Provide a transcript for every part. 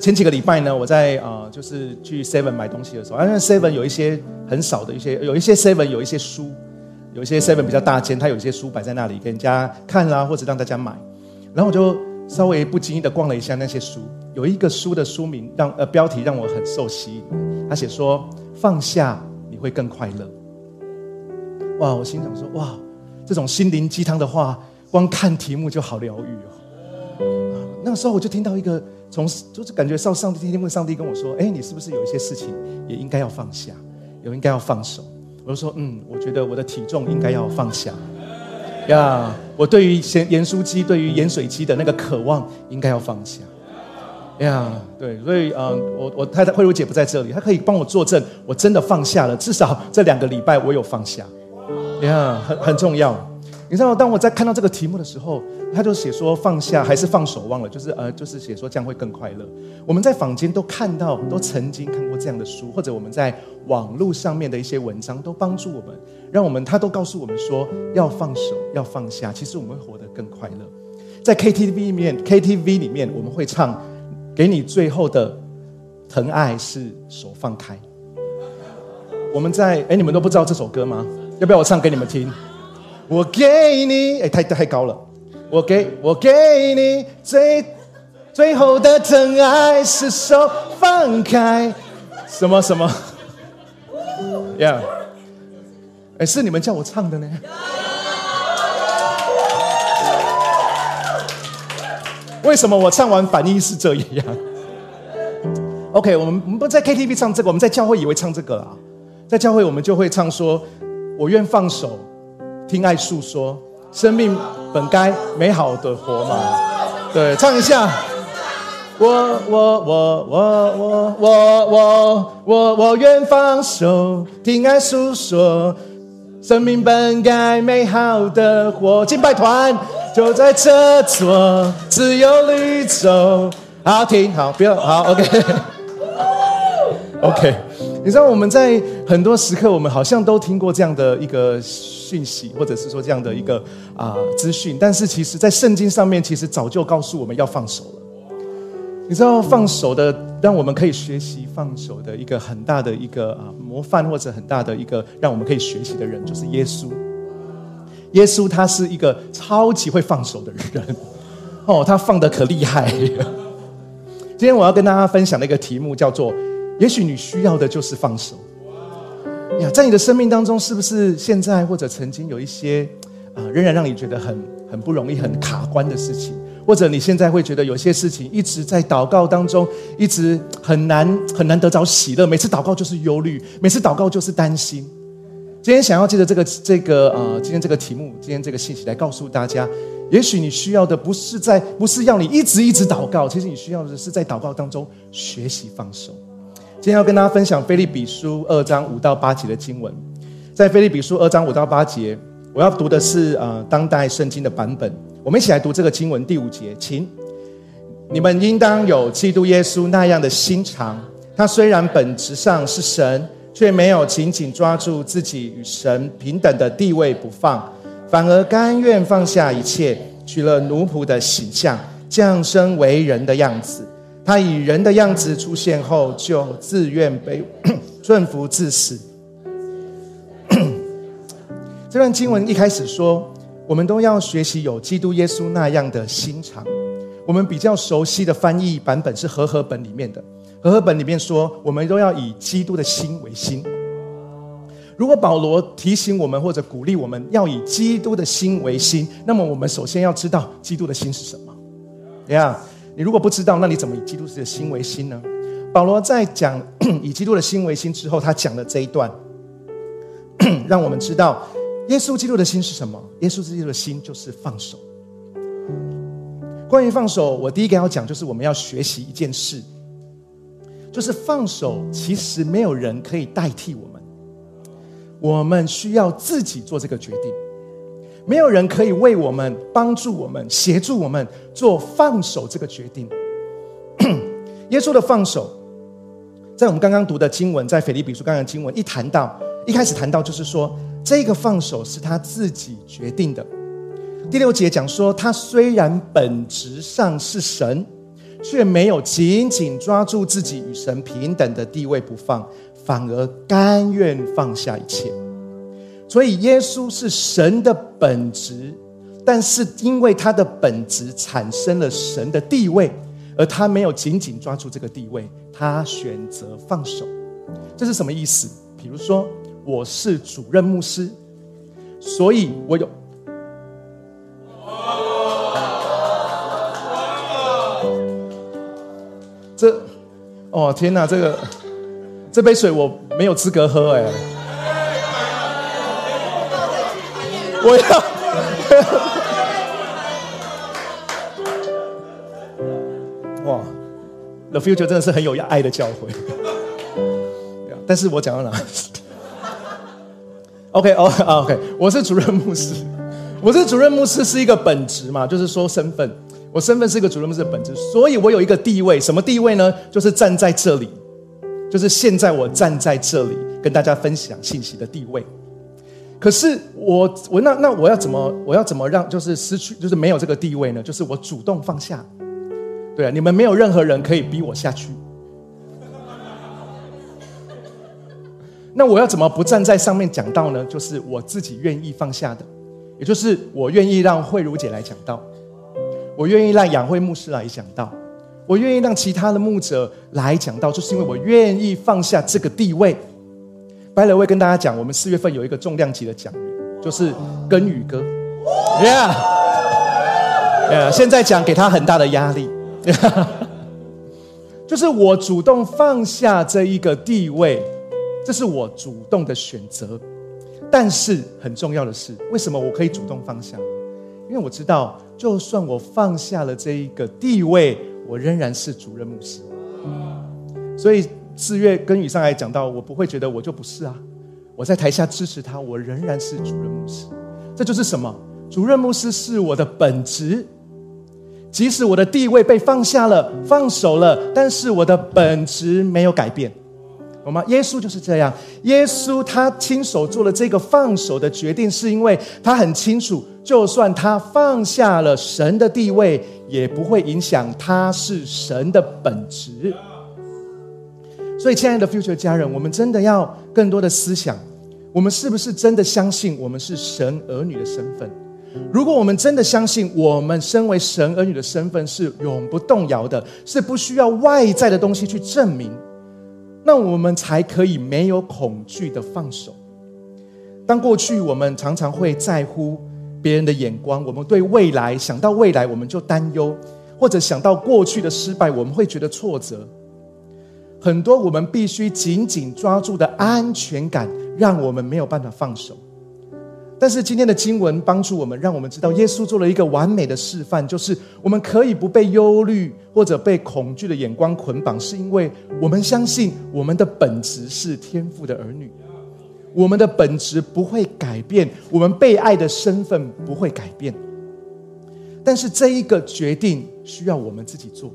前几个礼拜呢，我在啊、呃就是去 Seven 买东西的时候，啊因为 Seven 有一些很少的一些，有一些 Seven 有一些书，有一些 Seven 比较大间，它有一些书摆在那里给人家看啦，或者让大家买。然后我就稍微不经意的逛了一下那些书，有一个书的书名让呃标题让我很受吸引，他写说放下你会更快乐。哇，我心想说哇，这种心灵鸡汤的话，光看题目就好疗愈哦。那个时候我就听到一个从就是感觉上上帝天天问上帝跟我说，哎，你是不是有一些事情也应该要放下，有应该要放手？我就说，嗯，我觉得我的体重应该要放下。呀我对于咸盐酥鸡、对于盐水鸡的那个渴望应该要放下。呀对，所以嗯，我我太太慧茹姐不在这里，她可以帮我作证，我真的放下了，至少这两个礼拜我有放下。呀很很重要。你知道，当我在看到这个题目的时候，他就写说放下还是放手，忘了，就是呃，就是写说这样会更快乐。我们在坊间都看到，都曾经看过这样的书，或者我们在网络上面的一些文章，都帮助我们，让我们他都告诉我们说要放手，要放下，其实我们会活得更快乐。在 KTV 里面，KTV 里面我们会唱，给你最后的疼爱是手放开。我们在哎，你们都不知道这首歌吗？要不要我唱给你们听？我给你，哎，太太高了。我给我给你最最后的疼爱是手放开，什么什么，Yeah，哎，是你们叫我唱的呢。为什么我唱完反应是这样？OK，我们我们不在 KTV 唱这个，我们在教会也会唱这个啦。在教会我们就会唱说：“我愿放手，听爱诉说，生命本该美好的活嘛。”对，唱一下。我我我我我我我我我愿放手，听爱诉说，生命本该美好的活。敬拜团就在这座自由绿洲。好听，好，不要，好，OK。OK，你知道我们在很多时刻，我们好像都听过这样的一个讯息，或者是说这样的一个啊资讯，但是其实，在圣经上面，其实早就告诉我们要放手了。你知道放手的，让我们可以学习放手的一个很大的一个啊模范，或者很大的一个让我们可以学习的人，就是耶稣。耶稣他是一个超级会放手的人，哦，他放的可厉害。今天我要跟大家分享的一个题目叫做。也许你需要的就是放手呀，在你的生命当中，是不是现在或者曾经有一些啊，仍然让你觉得很很不容易、很卡关的事情？或者你现在会觉得有些事情一直在祷告当中，一直很难很难得着喜乐，每次祷告就是忧虑，每次祷告就是担心。今天想要借着这个这个呃，今天这个题目，今天这个信息来告诉大家，也许你需要的不是在不是要你一直一直祷告，其实你需要的是在祷告当中学习放手。今天要跟大家分享《菲利比书》二章五到八节的经文，在《菲利比书》二章五到八节，我要读的是呃当代圣经的版本。我们一起来读这个经文第五节，请你们应当有基督耶稣那样的心肠。他虽然本质上是神，却没有紧紧抓住自己与神平等的地位不放，反而甘愿放下一切，取了奴仆的形象，降生为人的样子。他以人的样子出现后，就自愿被 顺服至死。这段经文一开始说，我们都要学习有基督耶稣那样的心肠。我们比较熟悉的翻译版本是和合本里面的，和合本里面说，我们都要以基督的心为心。如果保罗提醒我们或者鼓励我们要以基督的心为心，那么我们首先要知道基督的心是什么。呀，你如果不知道，那你怎么以基督的心为心呢？保罗在讲 以基督的心为心之后，他讲了这一段，让我们知道耶稣基督的心是什么。耶稣基督的心就是放手。关于放手，我第一个要讲就是我们要学习一件事，就是放手。其实没有人可以代替我们，我们需要自己做这个决定。没有人可以为我们帮助我们、协助我们做放手这个决定。耶稣的放手，在我们刚刚读的经文，在腓立比书刚刚经文一谈到，一开始谈到就是说，这个放手是他自己决定的。第六节讲说，他虽然本质上是神，却没有紧紧抓住自己与神平等的地位不放，反而甘愿放下一切。所以，耶稣是神的本质，但是因为他的本质产生了神的地位，而他没有紧紧抓住这个地位，他选择放手。这是什么意思？比如说，我是主任牧师，所以我有。这，哦天哪，这个这杯水我没有资格喝哎！我要，哇，The Future 真的是很有爱的教诲。但是我讲到哪？OK 哦 OK，我是主任牧师，我是主任牧师是一个本职嘛，就是说身份。我身份是一个主任牧师的本质，所以我有一个地位，什么地位呢？就是站在这里，就是现在我站在这里跟大家分享信息的地位。可是我我那那我要怎么我要怎么让就是失去就是没有这个地位呢？就是我主动放下。对啊，你们没有任何人可以逼我下去。那我要怎么不站在上面讲道呢？就是我自己愿意放下的，也就是我愿意让慧茹姐来讲道。我愿意让养慧牧师来讲道，我愿意让其他的牧者来讲道，就是因为我愿意放下这个地位。白了，会跟大家讲，我们四月份有一个重量级的讲员，就是根宇哥。Yeah，现在讲给他很大的压力，就是我主动放下这一个地位，这是我主动的选择。但是很重要的是，为什么我可以主动放下？因为我知道。就算我放下了这一个地位，我仍然是主任牧师。所以四月跟雨上来讲到，我不会觉得我就不是啊。我在台下支持他，我仍然是主任牧师。这就是什么？主任牧师是我的本职，即使我的地位被放下了、放手了，但是我的本职没有改变。好吗？耶稣就是这样。耶稣他亲手做了这个放手的决定，是因为他很清楚，就算他放下了神的地位，也不会影响他是神的本质。所以，亲爱的 Future 家人，我们真的要更多的思想：我们是不是真的相信我们是神儿女的身份？如果我们真的相信我们身为神儿女的身份是永不动摇的，是不需要外在的东西去证明。那我们才可以没有恐惧的放手。当过去我们常常会在乎别人的眼光，我们对未来想到未来我们就担忧，或者想到过去的失败，我们会觉得挫折。很多我们必须紧紧抓住的安全感，让我们没有办法放手。但是今天的经文帮助我们，让我们知道耶稣做了一个完美的示范，就是我们可以不被忧虑或者被恐惧的眼光捆绑，是因为我们相信我们的本质是天父的儿女，我们的本质不会改变，我们被爱的身份不会改变。但是这一个决定需要我们自己做。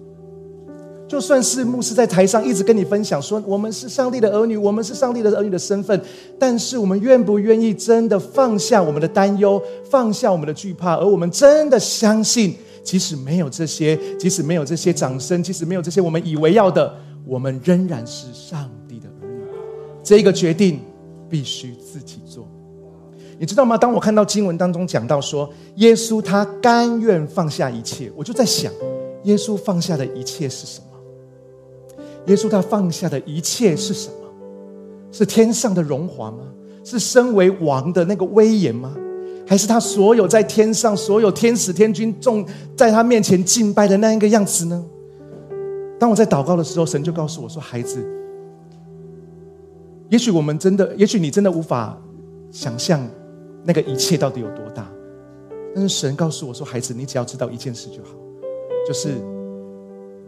就算是牧师在台上一直跟你分享说，我们是上帝的儿女，我们是上帝的儿女的身份，但是我们愿不愿意真的放下我们的担忧，放下我们的惧怕，而我们真的相信，即使没有这些，即使没有这些掌声，即使没有这些我们以为要的，我们仍然是上帝的儿女。这个决定必须自己做。你知道吗？当我看到经文当中讲到说，耶稣他甘愿放下一切，我就在想，耶稣放下的一切是什么？耶稣他放下的一切是什么？是天上的荣华吗？是身为王的那个威严吗？还是他所有在天上所有天使天君众在他面前敬拜的那一个样子呢？当我在祷告的时候，神就告诉我说：“孩子，也许我们真的，也许你真的无法想象那个一切到底有多大。但是神告诉我说：孩子，你只要知道一件事就好，就是。”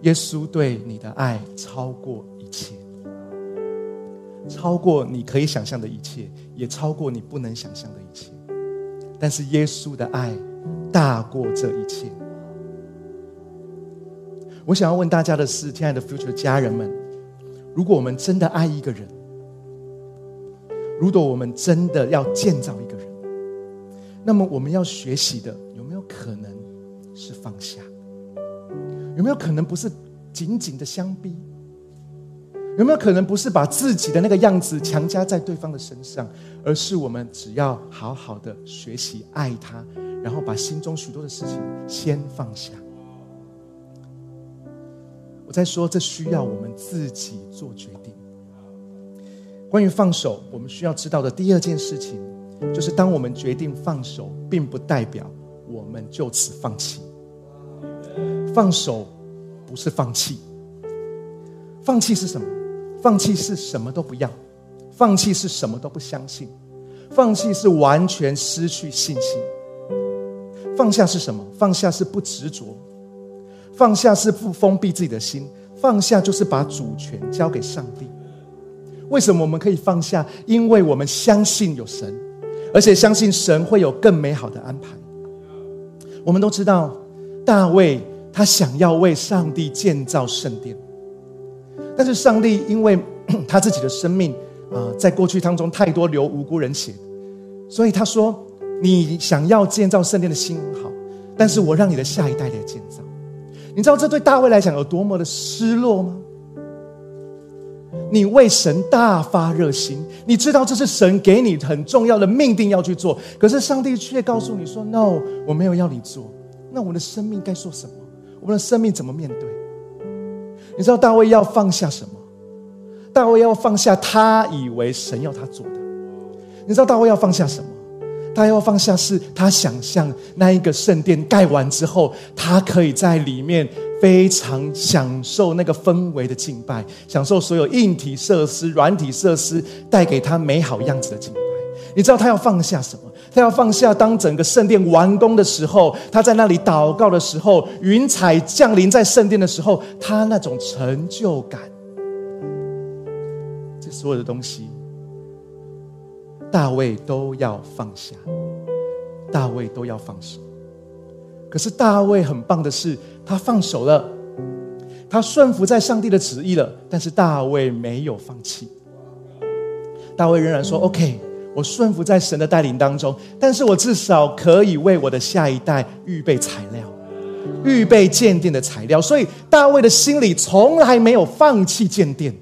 耶稣对你的爱超过一切，超过你可以想象的一切，也超过你不能想象的一切。但是耶稣的爱大过这一切。我想要问大家的是，亲爱的 Future 家人们，如果我们真的爱一个人，如果我们真的要建造一个人，那么我们要学习的有没有可能是放下？有没有可能不是紧紧的相逼？有没有可能不是把自己的那个样子强加在对方的身上，而是我们只要好好的学习爱他，然后把心中许多的事情先放下？我在说，这需要我们自己做决定。关于放手，我们需要知道的第二件事情，就是当我们决定放手，并不代表我们就此放弃。放手不是放弃，放弃是什么？放弃是什么都不要，放弃是什么都不相信，放弃是完全失去信心。放下是什么？放下是不执着。放下是不封闭自己的心，放下就是把主权交给上帝。为什么我们可以放下？因为我们相信有神，而且相信神会有更美好的安排。我们都知道，大卫他想要为上帝建造圣殿，但是上帝因为 他自己的生命啊，在过去当中太多流无辜人血，所以他说：“你想要建造圣殿的心好，但是我让你的下一代来建造。”你知道这对大卫来讲有多么的失落吗？你为神大发热心，你知道这是神给你很重要的命定要去做，可是上帝却告诉你说：“No，我没有要你做。”那我的生命该做什么？我们的生命怎么面对？你知道大卫要放下什么？大卫要放下他以为神要他做的。你知道大卫要放下什么？他要放下，是他想象那一个圣殿盖完之后，他可以在里面非常享受那个氛围的敬拜，享受所有硬体设施、软体设施带给他美好样子的敬拜。你知道他要放下什么？他要放下，当整个圣殿完工的时候，他在那里祷告的时候，云彩降临在圣殿的时候，他那种成就感，这所有的东西。大卫都要放下，大卫都要放手。可是大卫很棒的是，他放手了，他顺服在上帝的旨意了。但是大卫没有放弃，大卫仍然说：“OK，我顺服在神的带领当中，但是我至少可以为我的下一代预备材料，预备建殿的材料。”所以大卫的心里从来没有放弃建殿。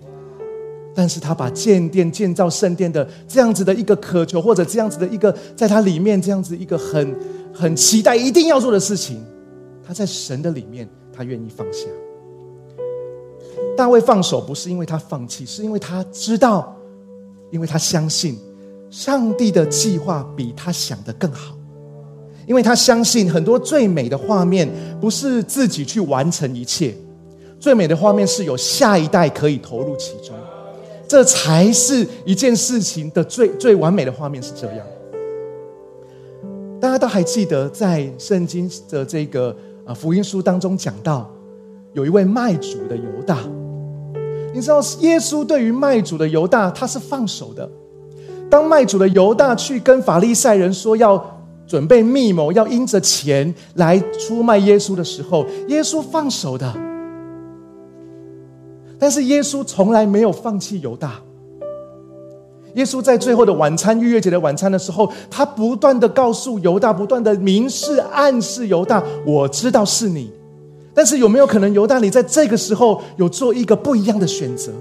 但是他把建殿、建造圣殿的这样子的一个渴求，或者这样子的一个，在他里面这样子一个很很期待、一定要做的事情，他在神的里面，他愿意放下。大卫放手不是因为他放弃，是因为他知道，因为他相信上帝的计划比他想的更好，因为他相信很多最美的画面不是自己去完成一切，最美的画面是有下一代可以投入其中。这才是一件事情的最最完美的画面是这样。大家都还记得，在圣经的这个啊福音书当中讲到，有一位卖主的犹大。你知道，耶稣对于卖主的犹大，他是放手的。当卖主的犹大去跟法利赛人说要准备密谋，要因着钱来出卖耶稣的时候，耶稣放手的。但是耶稣从来没有放弃犹大。耶稣在最后的晚餐，逾越节的晚餐的时候，他不断的告诉犹大，不断的明示暗示犹大：“我知道是你。”但是有没有可能犹大你在这个时候有做一个不一样的选择？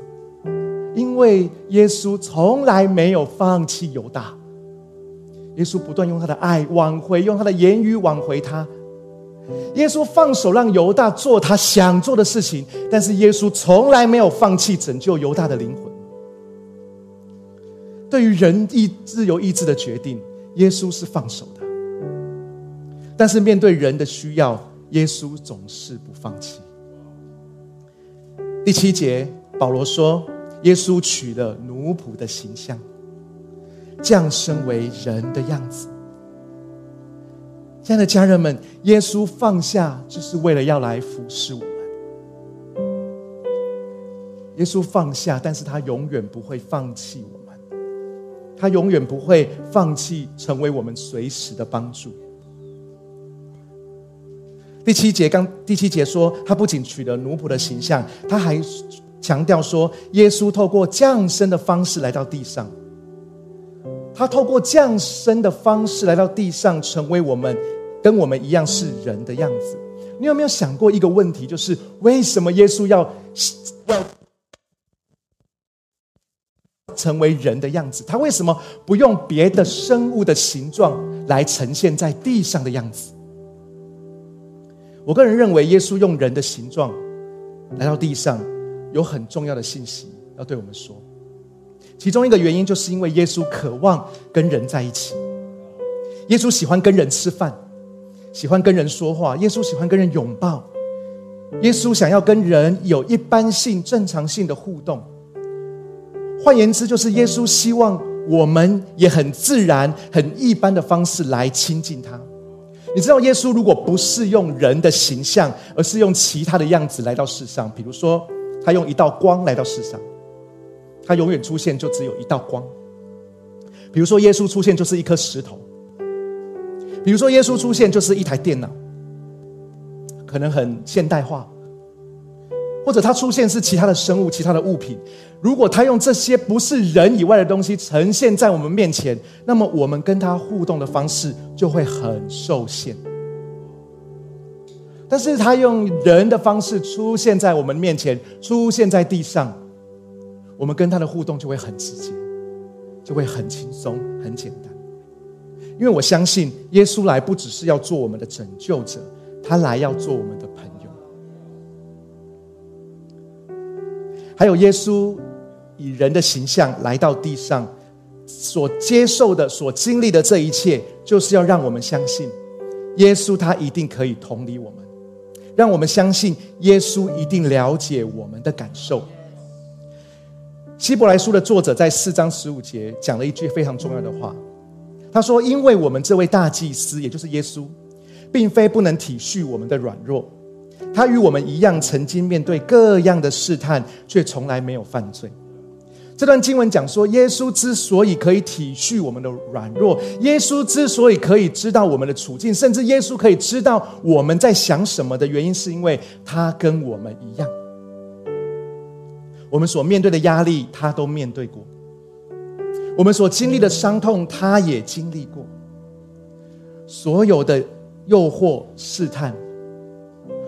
因为耶稣从来没有放弃犹大。耶稣不断用他的爱挽回，用他的言语挽回他。耶稣放手让犹大做他想做的事情，但是耶稣从来没有放弃拯救犹大的灵魂。对于人意自由意志的决定，耶稣是放手的；但是面对人的需要，耶稣总是不放弃。第七节，保罗说：“耶稣取了奴仆的形象，降生为人的样子。”亲爱的家人们，耶稣放下，就是为了要来服侍我们。耶稣放下，但是他永远不会放弃我们，他永远不会放弃成为我们随时的帮助。第七节刚第七节说，他不仅取得奴仆的形象，他还强调说，耶稣透过降生的方式来到地上，他透过降生的方式来到地上，成为我们。跟我们一样是人的样子，你有没有想过一个问题，就是为什么耶稣要要成为人的样子？他为什么不用别的生物的形状来呈现在地上的样子？我个人认为，耶稣用人的形状来到地上，有很重要的信息要对我们说。其中一个原因，就是因为耶稣渴望跟人在一起。耶稣喜欢跟人吃饭，喜欢跟人说话。耶稣喜欢跟人拥抱。耶稣想要跟人有一般性、正常性的互动。换言之，就是耶稣希望我们也很自然、很一般的方式来亲近他。你知道，耶稣如果不是用人的形象，而是用其他的样子来到世上，比如说，他用一道光来到世上。他永远出现就只有一道光。比如说，耶稣出现就是一颗石头；比如说，耶稣出现就是一台电脑，可能很现代化；或者他出现是其他的生物、其他的物品。如果他用这些不是人以外的东西呈现在我们面前，那么我们跟他互动的方式就会很受限。但是他用人的方式出现在我们面前，出现在地上。我们跟他的互动就会很直接，就会很轻松、很简单。因为我相信耶稣来不只是要做我们的拯救者，他来要做我们的朋友。还有耶稣以人的形象来到地上，所接受的、所经历的这一切，就是要让我们相信，耶稣他一定可以同理我们，让我们相信耶稣一定了解我们的感受。希伯来书的作者在四章十五节讲了一句非常重要的话，他说：“因为我们这位大祭司，也就是耶稣，并非不能体恤我们的软弱，他与我们一样，曾经面对各样的试探，却从来没有犯罪。”这段经文讲说，耶稣之所以可以体恤我们的软弱，耶稣之所以可以知道我们的处境，甚至耶稣可以知道我们在想什么的原因，是因为他跟我们一样。我们所面对的压力，他都面对过；我们所经历的伤痛，他也经历过。所有的诱惑、试探，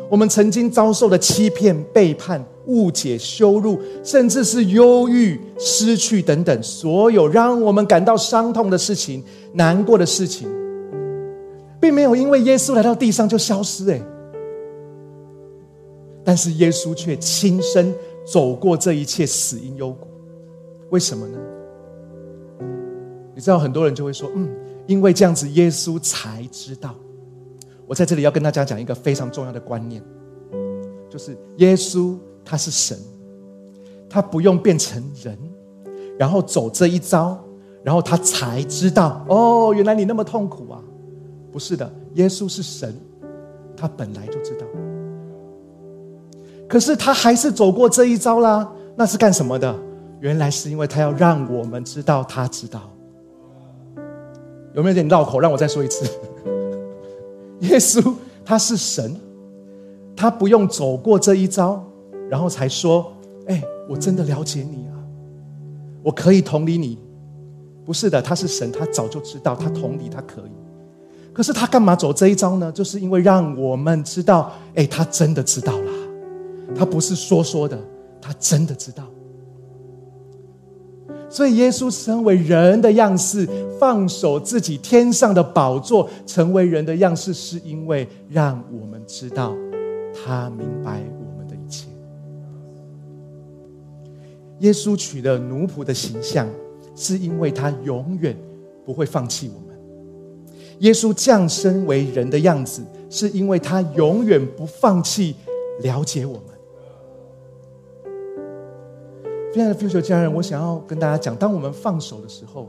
我们曾经遭受的欺骗、背叛、误解、羞辱，甚至是忧郁、失去等等，所有让我们感到伤痛的事情、难过的事情，并没有因为耶稣来到地上就消失。哎，但是耶稣却亲身。走过这一切死因幽谷，为什么呢？你知道很多人就会说，嗯，因为这样子，耶稣才知道。我在这里要跟大家讲一个非常重要的观念，就是耶稣他是神，他不用变成人，然后走这一招，然后他才知道，哦，原来你那么痛苦啊！不是的，耶稣是神，他本来就知道。可是他还是走过这一招啦，那是干什么的？原来是因为他要让我们知道他知道。有没有点绕口？让我再说一次。耶稣他是神，他不用走过这一招，然后才说：“哎，我真的了解你啊，我可以同理你。”不是的，他是神，他早就知道，他同理他可以。可是他干嘛走这一招呢？就是因为让我们知道，哎，他真的知道了。他不是说说的，他真的知道。所以耶稣成为人的样式，放手自己天上的宝座，成为人的样式，是因为让我们知道他明白耶稣取了奴仆的形象，是因为他永远不会放弃我们。耶稣降生为人的样子，是因为他永远不放弃了解我们。亲爱的 future 家人，我想要跟大家讲：当我们放手的时候，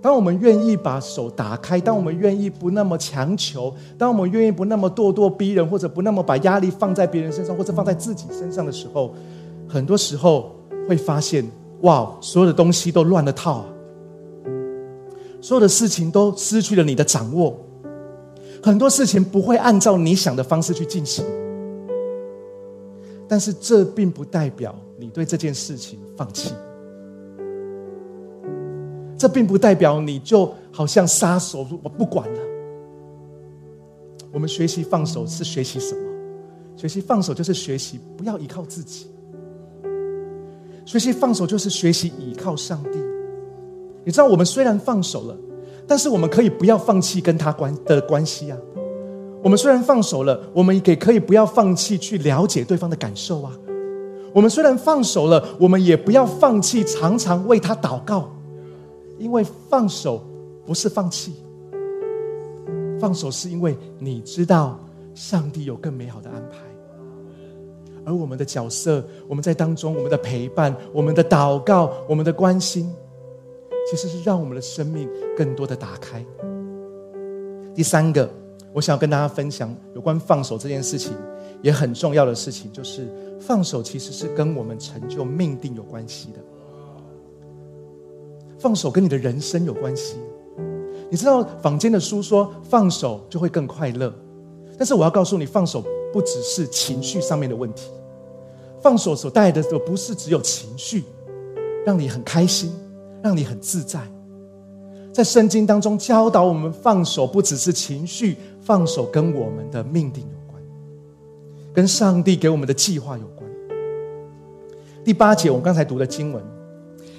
当我们愿意把手打开，当我们愿意不那么强求，当我们愿意不那么咄咄逼人，或者不那么把压力放在别人身上，或者放在自己身上的时候，很多时候会发现，哇，所有的东西都乱了套，所有的事情都失去了你的掌握，很多事情不会按照你想的方式去进行。但是这并不代表你对这件事情放弃，这并不代表你就好像杀手，我不管了。我们学习放手是学习什么？学习放手就是学习不要依靠自己。学习放手就是学习依靠上帝。你知道，我们虽然放手了，但是我们可以不要放弃跟他关的关系啊。我们虽然放手了，我们也可以不要放弃去了解对方的感受啊。我们虽然放手了，我们也不要放弃常常为他祷告，因为放手不是放弃，放手是因为你知道上帝有更美好的安排。而我们的角色，我们在当中，我们的陪伴，我们的祷告，我们的关心，其实是让我们的生命更多的打开。第三个，我想要跟大家分享有关放手这件事情，也很重要的事情，就是放手其实是跟我们成就命定有关系的。放手跟你的人生有关系。你知道坊间的书说放手就会更快乐，但是我要告诉你，放手不只是情绪上面的问题。放手所带来的，不是只有情绪，让你很开心，让你很自在。在圣经当中教导我们，放手不只是情绪，放手跟我们的命定有关，跟上帝给我们的计划有关。第八节，我们刚才读的经文，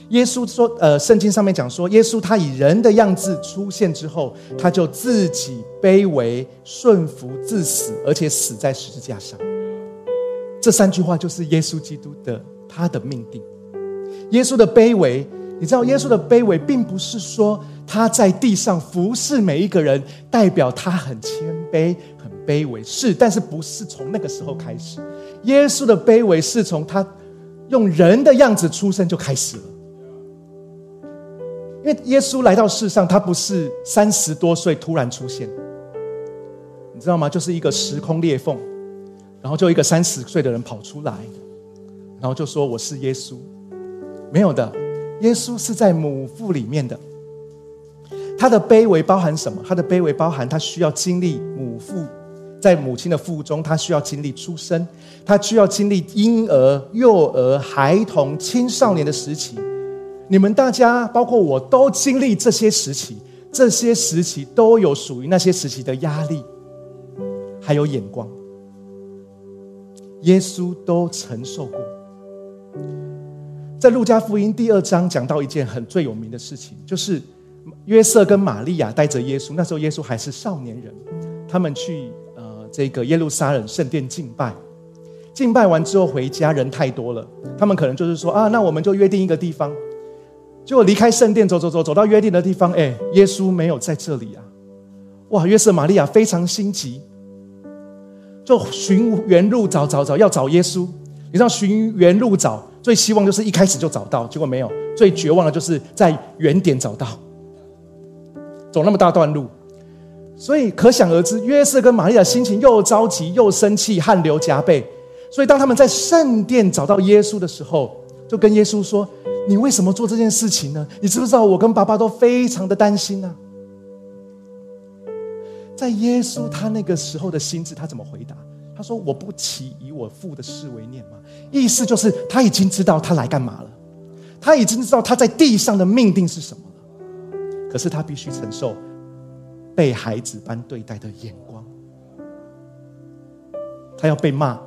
耶稣说：“呃，圣经上面讲说，耶稣他以人的样子出现之后，他就自己卑微顺服至死，而且死在十字架上。”这三句话就是耶稣基督的他的命定。耶稣的卑微，你知道，耶稣的卑微并不是说他在地上服侍每一个人，代表他很谦卑、很卑微。是，但是不是从那个时候开始？耶稣的卑微是从他用人的样子出生就开始了。因为耶稣来到世上，他不是三十多岁突然出现，你知道吗？就是一个时空裂缝。然后就一个三十岁的人跑出来，然后就说：“我是耶稣。”没有的，耶稣是在母腹里面的。他的卑微包含什么？他的卑微包含他需要经历母腹，在母亲的腹中，他需要经历出生，他需要经历婴儿、幼儿、孩童、青少年的时期。你们大家，包括我都经历这些时期，这些时期都有属于那些时期的压力，还有眼光。耶稣都承受过。在路加福音第二章讲到一件很最有名的事情，就是约瑟跟玛利亚带着耶稣，那时候耶稣还是少年人，他们去呃这个耶路撒冷圣殿敬拜，敬拜完之后回家，人太多了，他们可能就是说啊，那我们就约定一个地方，结果离开圣殿走走走走到约定的地方，哎，耶稣没有在这里啊！哇，约瑟玛利亚非常心急。就寻原路找找找，要找耶稣。你知道寻原路找，最希望就是一开始就找到，结果没有。最绝望的就是在原点找到，走那么大段路，所以可想而知，约瑟跟玛利亚心情又着急又生气，汗流浃背。所以当他们在圣殿找到耶稣的时候，就跟耶稣说：“你为什么做这件事情呢？你知不知道我跟爸爸都非常的担心呢？”在耶稣他那个时候的心智，他怎么回答？他说：“我不起以我父的事为念吗？”意思就是他已经知道他来干嘛了，他已经知道他在地上的命定是什么了。可是他必须承受被孩子般对待的眼光，他要被骂，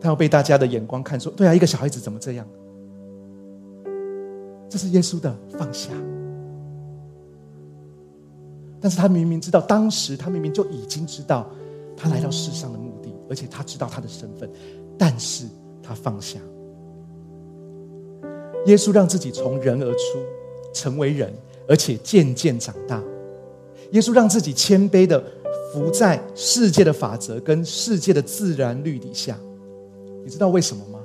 他要被大家的眼光看说：“对啊，一个小孩子怎么这样？”这是耶稣的放下。但是他明明知道，当时他明明就已经知道他来到世上的目的，而且他知道他的身份，但是他放下。耶稣让自己从人而出，成为人，而且渐渐长大。耶稣让自己谦卑的伏在世界的法则跟世界的自然律底下。你知道为什么吗？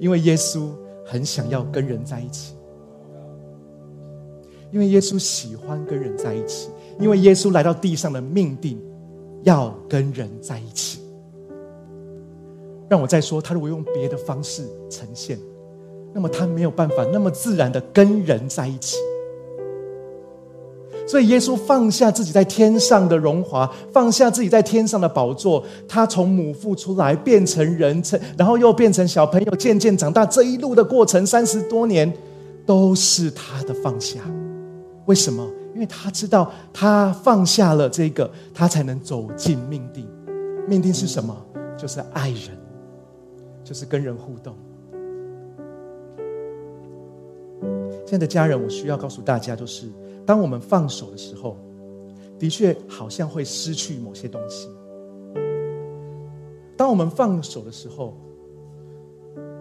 因为耶稣很想要跟人在一起，因为耶稣喜欢跟人在一起。因为耶稣来到地上的命定，要跟人在一起。让我再说，他如果用别的方式呈现，那么他没有办法那么自然的跟人在一起。所以耶稣放下自己在天上的荣华，放下自己在天上的宝座，他从母腹出来变成人，成然后又变成小朋友，渐渐长大。这一路的过程，三十多年，都是他的放下。为什么？因为他知道，他放下了这个，他才能走进命定。命定是什么？就是爱人，就是跟人互动。现在的家人，我需要告诉大家，就是当我们放手的时候，的确好像会失去某些东西。当我们放手的时候，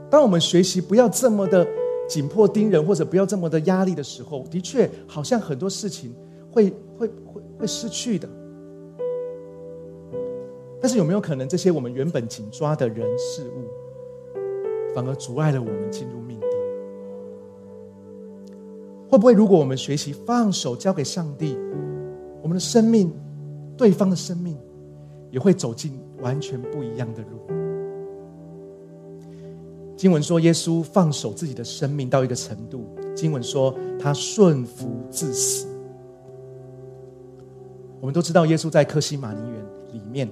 当我们学习不要这么的。紧迫盯人，或者不要这么的压力的时候，的确好像很多事情会会会会失去的。但是有没有可能，这些我们原本紧抓的人事物，反而阻碍了我们进入命定？会不会，如果我们学习放手交给上帝，我们的生命，对方的生命，也会走进完全不一样的路？经文说，耶稣放手自己的生命到一个程度。经文说，他顺服至死。我们都知道，耶稣在克西马尼园里面，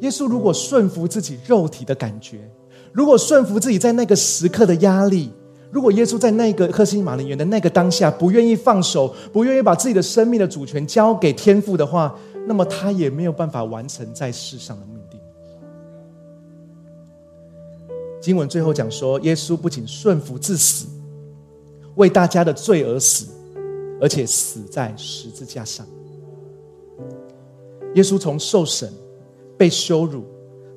耶稣如果顺服自己肉体的感觉，如果顺服自己在那个时刻的压力，如果耶稣在那个克西马尼园的那个当下不愿意放手，不愿意把自己的生命的主权交给天父的话，那么他也没有办法完成在世上的命定。经文最后讲说，耶稣不仅顺服至死，为大家的罪而死，而且死在十字架上。耶稣从受审、被羞辱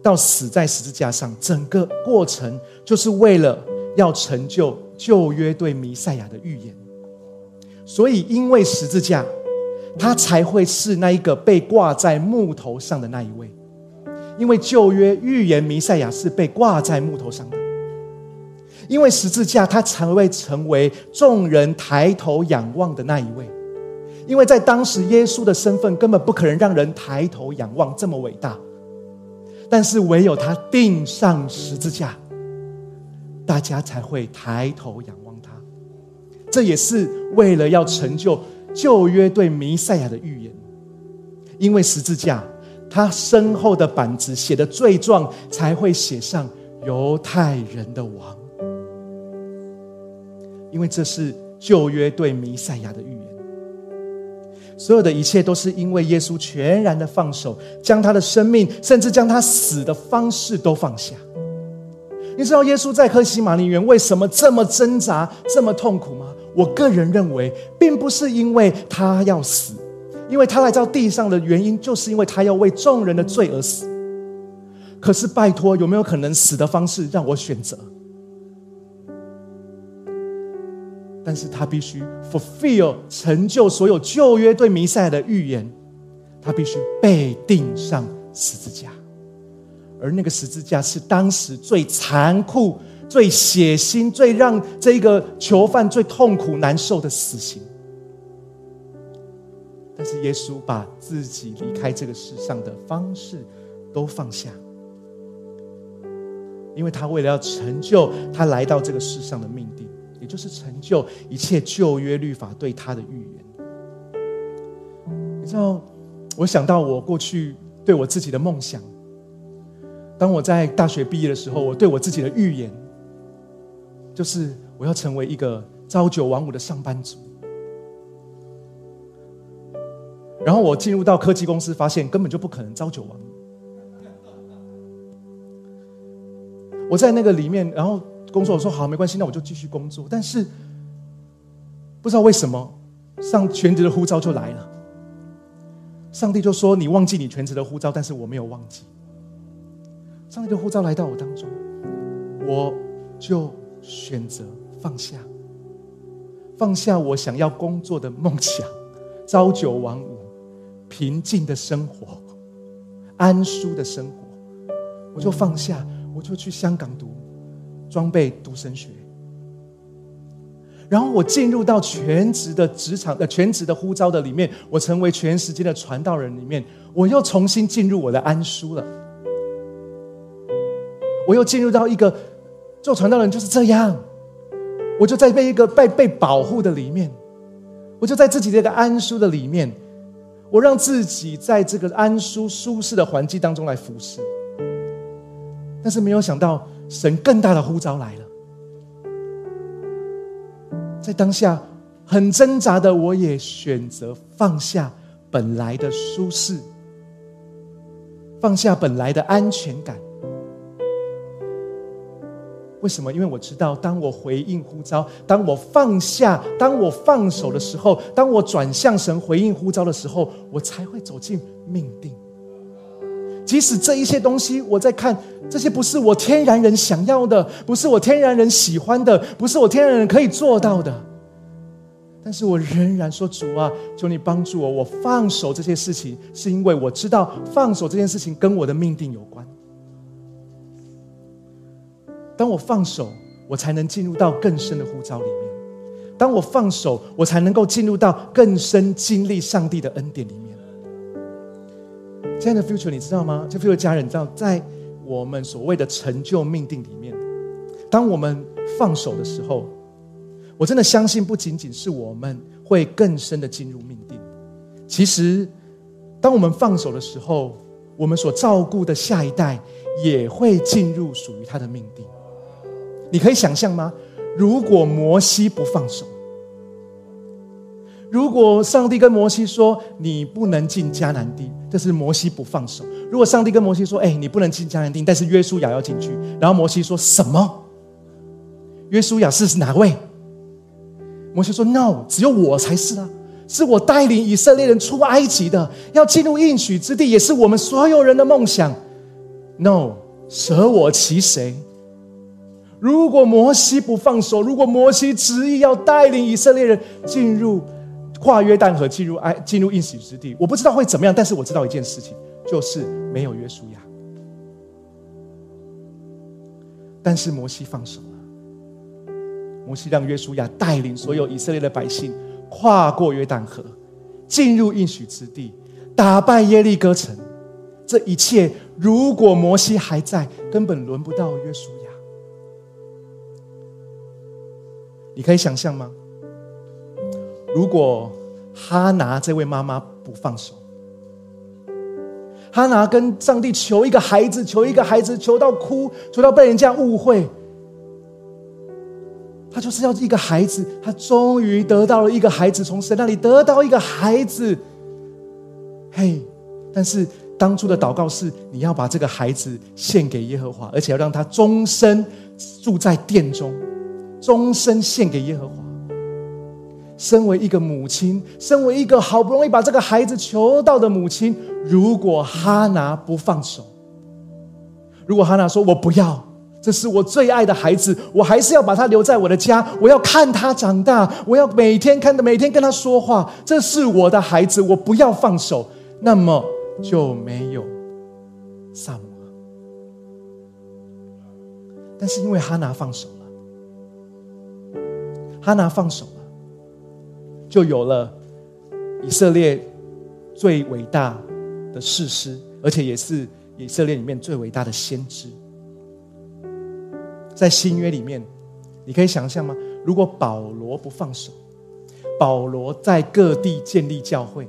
到死在十字架上，整个过程就是为了要成就旧约对弥赛亚的预言。所以，因为十字架，他才会是那一个被挂在木头上的那一位。因为旧约预言弥赛亚是被挂在木头上的，因为十字架他才会成为众人抬头仰望的那一位，因为在当时耶稣的身份根本不可能让人抬头仰望这么伟大，但是唯有他钉上十字架，大家才会抬头仰望他，这也是为了要成就旧约对弥赛亚的预言，因为十字架。他身后的板子写的罪状，才会写上犹太人的王，因为这是旧约对弥赛亚的预言。所有的一切都是因为耶稣全然的放手，将他的生命，甚至将他死的方式都放下。你知道耶稣在克西马尼园为什么这么挣扎、这么痛苦吗？我个人认为，并不是因为他要死。因为他来到地上的原因，就是因为他要为众人的罪而死。可是拜托，有没有可能死的方式让我选择？但是他必须 fulfill 成就所有旧约对弥赛亚的预言，他必须被钉上十字架，而那个十字架是当时最残酷、最血腥、最让这个囚犯最痛苦难受的死刑。但是耶稣把自己离开这个世上的方式都放下，因为他为了要成就他来到这个世上的命定，也就是成就一切旧约律法对他的预言。你知道，我想到我过去对我自己的梦想，当我在大学毕业的时候，我对我自己的预言，就是我要成为一个朝九晚五的上班族。然后我进入到科技公司，发现根本就不可能朝九晚五。我在那个里面，然后工作，我说好，没关系，那我就继续工作。但是不知道为什么，上全职的呼召就来了。上帝就说：“你忘记你全职的呼召，但是我没有忘记。”上帝的呼召来到我当中，我就选择放下，放下我想要工作的梦想，朝九晚五。平静的生活，安舒的生活，我就放下，我就去香港读装备读神学。然后我进入到全职的职场呃全职的呼召的里面，我成为全时间的传道人里面，我又重新进入我的安舒了。我又进入到一个做传道人就是这样，我就在被一个被被保护的里面，我就在自己这个安舒的里面。我让自己在这个安舒舒适的环境当中来服侍，但是没有想到神更大的呼召来了。在当下，很挣扎的，我也选择放下本来的舒适，放下本来的安全感。为什么？因为我知道，当我回应呼召，当我放下，当我放手的时候，当我转向神回应呼召的时候，我才会走进命定。即使这一些东西，我在看这些不是我天然人想要的，不是我天然人喜欢的，不是我天然人可以做到的，但是我仍然说：主啊，求你帮助我，我放手这些事情，是因为我知道放手这件事情跟我的命定有关。当我放手，我才能进入到更深的呼召里面；当我放手，我才能够进入到更深经历上帝的恩典里面。亲爱的 future，你知道吗？这 future 家人，你知道，在我们所谓的成就命定里面，当我们放手的时候，我真的相信，不仅仅是我们会更深的进入命定，其实，当我们放手的时候，我们所照顾的下一代也会进入属于他的命定。你可以想象吗？如果摩西不放手，如果上帝跟摩西说你不能进迦南地，这是摩西不放手。如果上帝跟摩西说，哎，你不能进迦南地，但是约书亚要进去，然后摩西说什么？约书亚是哪位？摩西说：“No，只有我才是啊，是我带领以色列人出埃及的，要进入应许之地，也是我们所有人的梦想。No，舍我其谁？”如果摩西不放手，如果摩西执意要带领以色列人进入跨约旦河，进入爱进入应许之地，我不知道会怎么样。但是我知道一件事情，就是没有约书亚。但是摩西放手了，摩西让约书亚带领所有以色列的百姓跨过约旦河，进入应许之地，打败耶利哥城。这一切，如果摩西还在，根本轮不到约书亚。你可以想象吗？如果哈拿这位妈妈不放手，哈拿跟上帝求一个孩子，求一个孩子，求到哭，求到被人家误会，他就是要一个孩子，他终于得到了一个孩子，从神那里得到一个孩子。嘿，但是当初的祷告是，你要把这个孩子献给耶和华，而且要让他终身住在殿中。终身献给耶和华。身为一个母亲，身为一个好不容易把这个孩子求到的母亲，如果哈拿不放手，如果哈拿说：“我不要，这是我最爱的孩子，我还是要把他留在我的家，我要看他长大，我要每天看的，每天跟他说话，这是我的孩子，我不要放手。”那么就没有萨姆尔。但是因为哈拿放手。哈拿放手了，就有了以色列最伟大的士师，而且也是以色列里面最伟大的先知。在新约里面，你可以想象吗？如果保罗不放手，保罗在各地建立教会，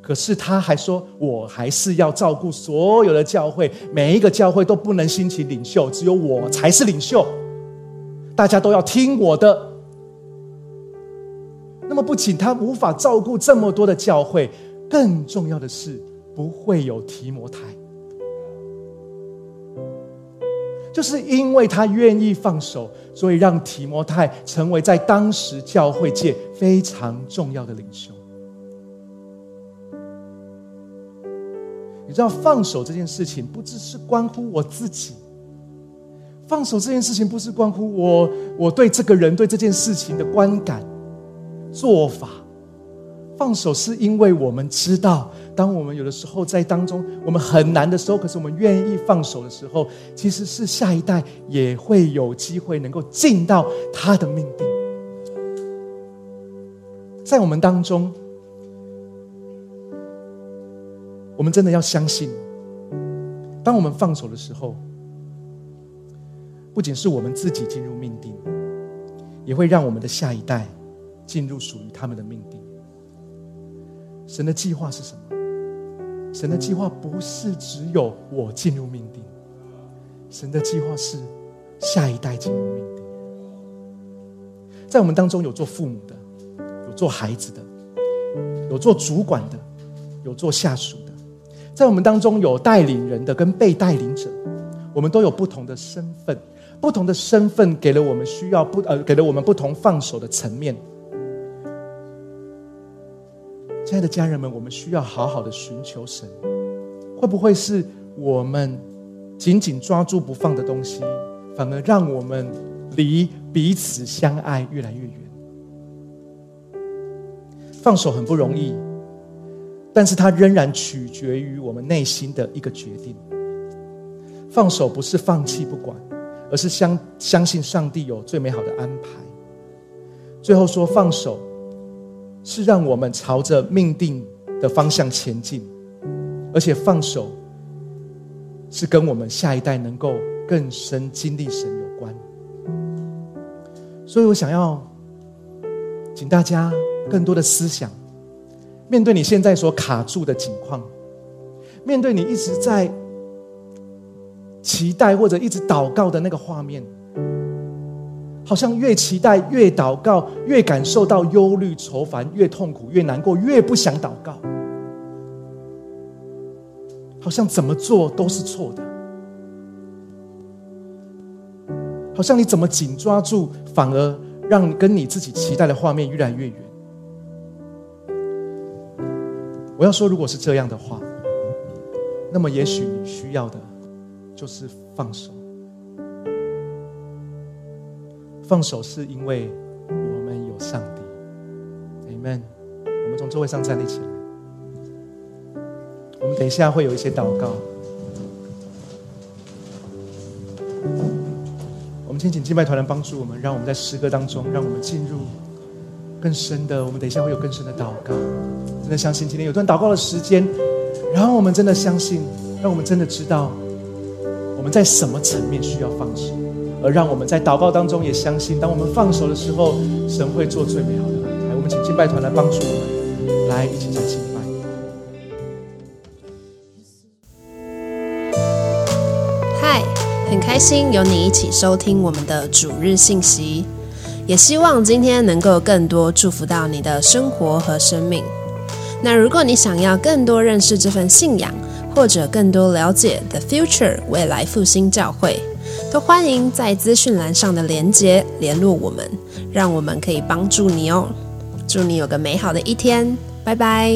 可是他还说：“我还是要照顾所有的教会，每一个教会都不能兴起领袖，只有我才是领袖，大家都要听我的。”不仅他无法照顾这么多的教会，更重要的是不会有提摩太，就是因为他愿意放手，所以让提摩太成为在当时教会界非常重要的领袖。你知道，放手这件事情不只是关乎我自己，放手这件事情不是关乎我我对这个人对这件事情的观感。做法，放手是因为我们知道，当我们有的时候在当中，我们很难的时候，可是我们愿意放手的时候，其实是下一代也会有机会能够进到他的命定。在我们当中，我们真的要相信，当我们放手的时候，不仅是我们自己进入命定，也会让我们的下一代。进入属于他们的命定。神的计划是什么？神的计划不是只有我进入命定，神的计划是下一代进入命定。在我们当中有做父母的，有做孩子的，有做主管的，有做下属的，在我们当中有带领人的跟被带领者，我们都有不同的身份，不同的身份给了我们需要不呃，给了我们不同放手的层面。亲爱的家人们，我们需要好好的寻求神，会不会是我们紧紧抓住不放的东西，反而让我们离彼此相爱越来越远？放手很不容易，但是它仍然取决于我们内心的一个决定。放手不是放弃不管，而是相相信上帝有最美好的安排。最后说放手。是让我们朝着命定的方向前进，而且放手是跟我们下一代能够更深经历神有关。所以我想要请大家更多的思想，面对你现在所卡住的境况，面对你一直在期待或者一直祷告的那个画面。好像越期待越祷告，越感受到忧虑愁烦，越痛苦越难过，越不想祷告。好像怎么做都是错的，好像你怎么紧抓住，反而让跟你自己期待的画面越来越远。我要说，如果是这样的话，那么也许你需要的就是放手。放手是因为我们有上帝，Amen。我们从座位上站立起来，我们等一下会有一些祷告。我们先请敬拜团来帮助我们，让我们在诗歌当中，让我们进入更深的。我们等一下会有更深的祷告，真的相信今天有段祷告的时间，然后我们真的相信，让我们真的知道我们在什么层面需要放手。而让我们在祷告当中也相信，当我们放手的时候，神会做最美好的安排。我们请敬拜团来帮助我们，来一起来敬拜。嗨，很开心有你一起收听我们的主日信息，也希望今天能够更多祝福到你的生活和生命。那如果你想要更多认识这份信仰，或者更多了解 The Future 未来复兴教会。都欢迎在资讯栏上的连接联络我们，让我们可以帮助你哦。祝你有个美好的一天，拜拜。